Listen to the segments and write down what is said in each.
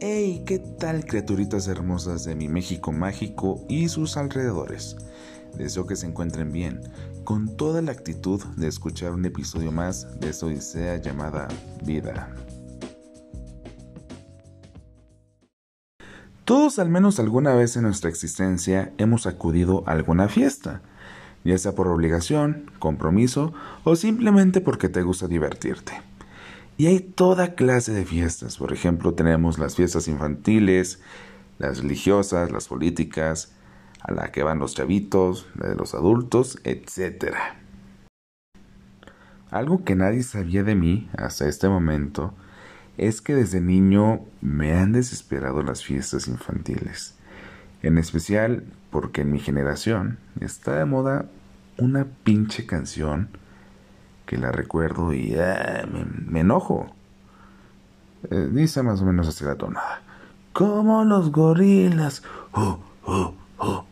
Hey, ¿qué tal criaturitas hermosas de mi México mágico y sus alrededores? Deseo que se encuentren bien, con toda la actitud de escuchar un episodio más de esta odisea llamada vida. Todos al menos alguna vez en nuestra existencia hemos acudido a alguna fiesta, ya sea por obligación, compromiso o simplemente porque te gusta divertirte. Y hay toda clase de fiestas. Por ejemplo, tenemos las fiestas infantiles, las religiosas, las políticas, a la que van los chavitos, la de los adultos, etc. Algo que nadie sabía de mí hasta este momento es que desde niño me han desesperado las fiestas infantiles. En especial porque en mi generación está de moda una pinche canción que la recuerdo y ah, me, enojo. Eh, dice más o menos así la tonada. Como los gorilas. Oh, oh, oh,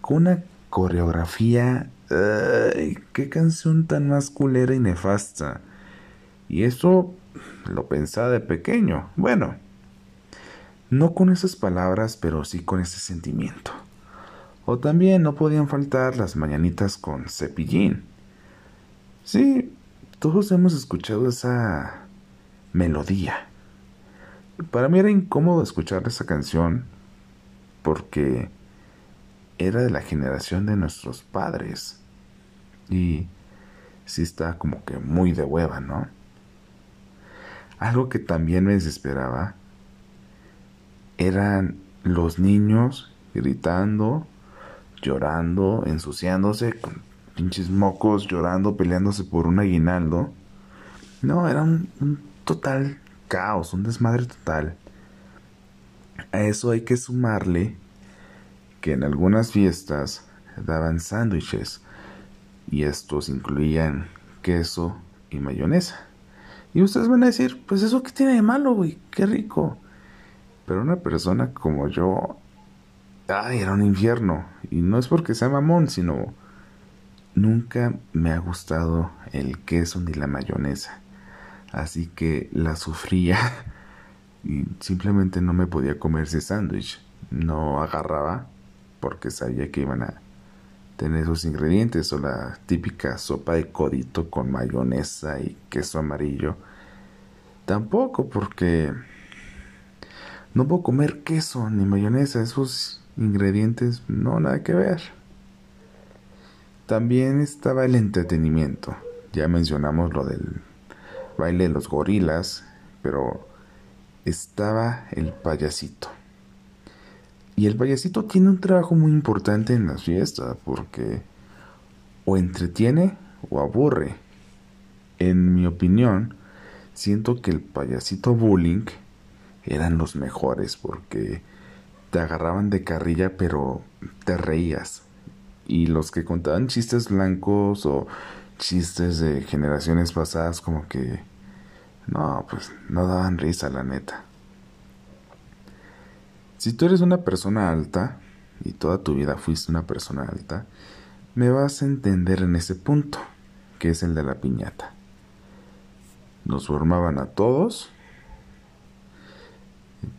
Con una coreografía. ¡Qué canción tan más culera y nefasta! Y eso lo pensaba de pequeño. Bueno, no con esas palabras, pero sí con ese sentimiento. O también no podían faltar las mañanitas con cepillín. Sí, todos hemos escuchado esa melodía. Para mí era incómodo escuchar esa canción porque era de la generación de nuestros padres. Y sí está como que muy de hueva, ¿no? Algo que también me desesperaba eran los niños gritando, llorando, ensuciándose con pinches mocos llorando, peleándose por un aguinaldo. No, era un, total caos, un desmadre total. A eso hay que sumarle que en algunas fiestas daban sándwiches y estos incluían queso y mayonesa. Y ustedes van a decir, pues eso qué tiene de malo, güey, qué rico. Pero una persona como yo, ay, era un infierno. Y no es porque sea mamón, sino Nunca me ha gustado el queso ni la mayonesa, así que la sufría y simplemente no me podía comer ese sándwich. No agarraba porque sabía que iban a tener esos ingredientes o la típica sopa de codito con mayonesa y queso amarillo. Tampoco porque no puedo comer queso ni mayonesa, esos ingredientes no nada que ver. También estaba el entretenimiento. Ya mencionamos lo del baile de los gorilas, pero estaba el payasito. Y el payasito tiene un trabajo muy importante en las fiestas porque o entretiene o aburre. En mi opinión, siento que el payasito bullying eran los mejores porque te agarraban de carrilla pero te reías y los que contaban chistes blancos o chistes de generaciones pasadas como que no, pues no daban risa la neta. Si tú eres una persona alta y toda tu vida fuiste una persona alta, me vas a entender en ese punto, que es el de la piñata. Nos formaban a todos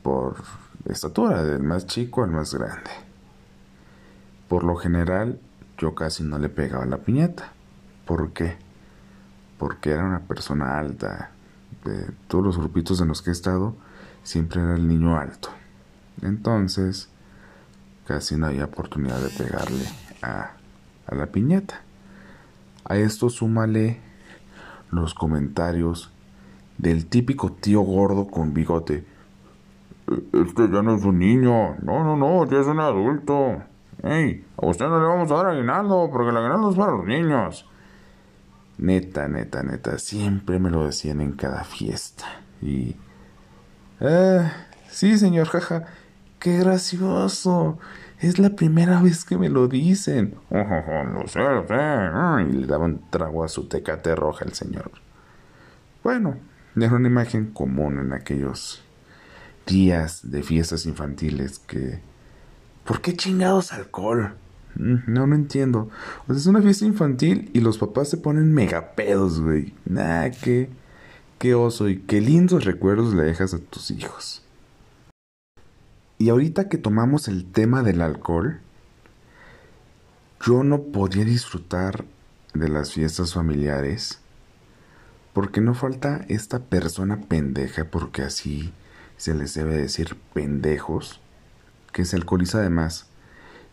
por estatura, del más chico al más grande. Por lo general, yo casi no le pegaba la piñata. ¿Por qué? Porque era una persona alta. De todos los grupitos en los que he estado, siempre era el niño alto. Entonces, casi no había oportunidad de pegarle a, a la piñata. A esto súmale los comentarios del típico tío gordo con bigote. Este ya no es un niño. No, no, no, ya es un adulto. ¡Ey! A usted no le vamos a dar aguinaldo porque el aguinaldo es para los niños. Neta, neta, neta. Siempre me lo decían en cada fiesta. Y. ¡Ah! Sí, señor, jaja. ¡Qué gracioso! Es la primera vez que me lo dicen. lo sé, lo sé. Y le daba un trago a su tecate roja el señor. Bueno, era una imagen común en aquellos días de fiestas infantiles que ¿Por qué chingados alcohol? Mm, no, no entiendo. Es una fiesta infantil y los papás se ponen megapedos, güey. Nah, qué, qué oso y qué lindos recuerdos le dejas a tus hijos. Y ahorita que tomamos el tema del alcohol, yo no podía disfrutar de las fiestas familiares porque no falta esta persona pendeja, porque así se les debe decir pendejos, que se alcoholiza además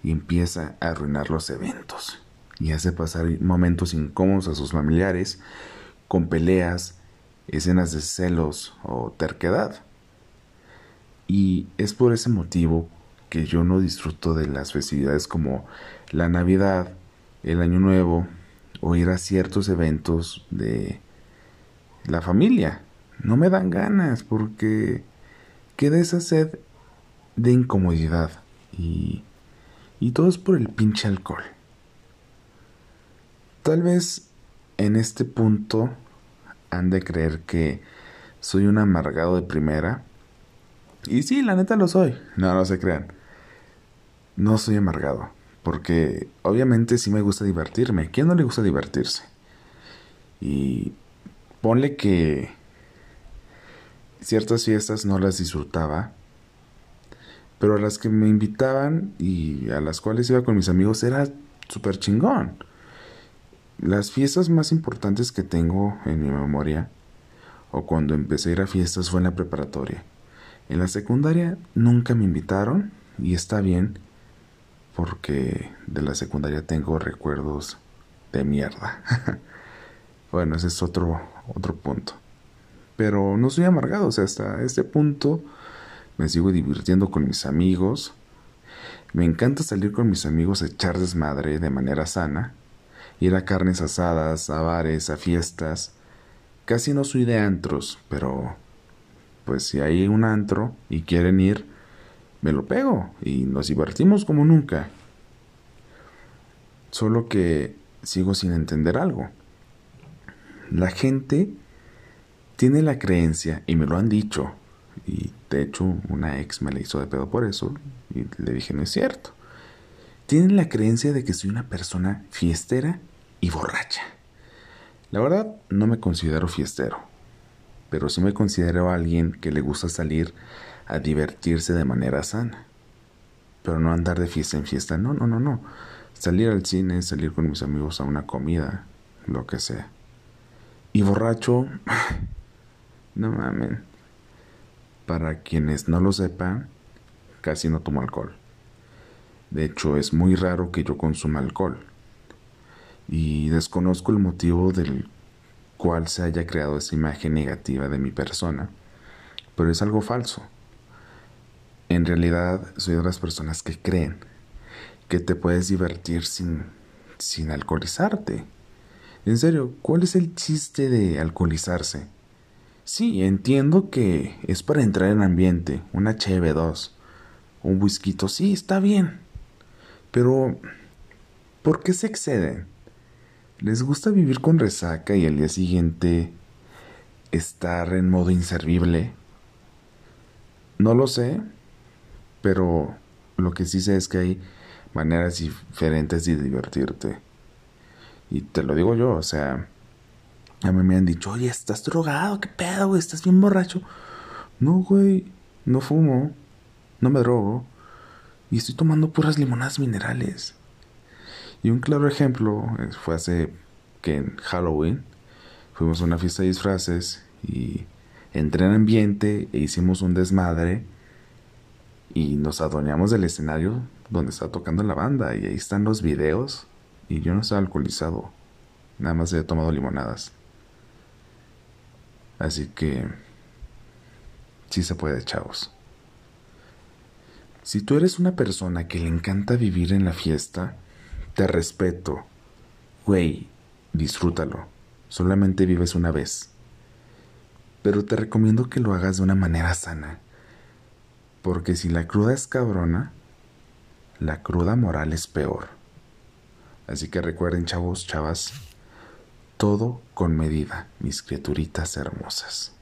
y empieza a arruinar los eventos y hace pasar momentos incómodos a sus familiares con peleas, escenas de celos o terquedad. Y es por ese motivo que yo no disfruto de las festividades como la Navidad, el Año Nuevo o ir a ciertos eventos de la familia. No me dan ganas porque queda esa sed de incomodidad y, y todo es por el pinche alcohol. Tal vez en este punto han de creer que soy un amargado de primera. Y sí, la neta lo soy. No, no se crean. No soy amargado. Porque obviamente sí me gusta divertirme. ¿Quién no le gusta divertirse? Y ponle que ciertas fiestas no las disfrutaba. Pero a las que me invitaban y a las cuales iba con mis amigos era súper chingón. Las fiestas más importantes que tengo en mi memoria, o cuando empecé a ir a fiestas, fue en la preparatoria. En la secundaria nunca me invitaron, y está bien, porque de la secundaria tengo recuerdos de mierda. bueno, ese es otro, otro punto. Pero no soy amargado, o sea, hasta este punto me sigo divirtiendo con mis amigos. Me encanta salir con mis amigos a echar desmadre de manera sana ir a carnes asadas, a bares, a fiestas. Casi no soy de antros, pero pues si hay un antro y quieren ir, me lo pego y nos divertimos como nunca. Solo que sigo sin entender algo. La gente tiene la creencia, y me lo han dicho, y de hecho una ex me la hizo de pedo por eso, y le dije no es cierto tienen la creencia de que soy una persona fiestera y borracha. La verdad, no me considero fiestero, pero sí me considero alguien que le gusta salir a divertirse de manera sana. Pero no andar de fiesta en fiesta, no, no, no, no. Salir al cine, salir con mis amigos a una comida, lo que sea. Y borracho, no mamen. Para quienes no lo sepan, casi no tomo alcohol. De hecho, es muy raro que yo consuma alcohol. Y desconozco el motivo del cual se haya creado esa imagen negativa de mi persona, pero es algo falso. En realidad, soy de las personas que creen que te puedes divertir sin, sin alcoholizarte. En serio, ¿cuál es el chiste de alcoholizarse? Sí, entiendo que es para entrar en ambiente, una HB2, un whisky, sí, está bien. Pero, ¿por qué se exceden? ¿Les gusta vivir con resaca y al día siguiente estar en modo inservible? No lo sé, pero lo que sí sé es que hay maneras diferentes de divertirte. Y te lo digo yo, o sea, a mí me han dicho, oye, estás drogado, qué pedo, güey, estás bien borracho. No, güey, no fumo, no me drogo y estoy tomando puras limonadas minerales. Y un claro ejemplo eh, fue hace que en Halloween fuimos a una fiesta de disfraces y entré en ambiente e hicimos un desmadre y nos adueñamos del escenario donde está tocando la banda y ahí están los videos y yo no estaba alcoholizado, nada más he tomado limonadas. Así que sí se puede, chavos. Si tú eres una persona que le encanta vivir en la fiesta, te respeto. Güey, disfrútalo. Solamente vives una vez. Pero te recomiendo que lo hagas de una manera sana. Porque si la cruda es cabrona, la cruda moral es peor. Así que recuerden, chavos, chavas, todo con medida, mis criaturitas hermosas.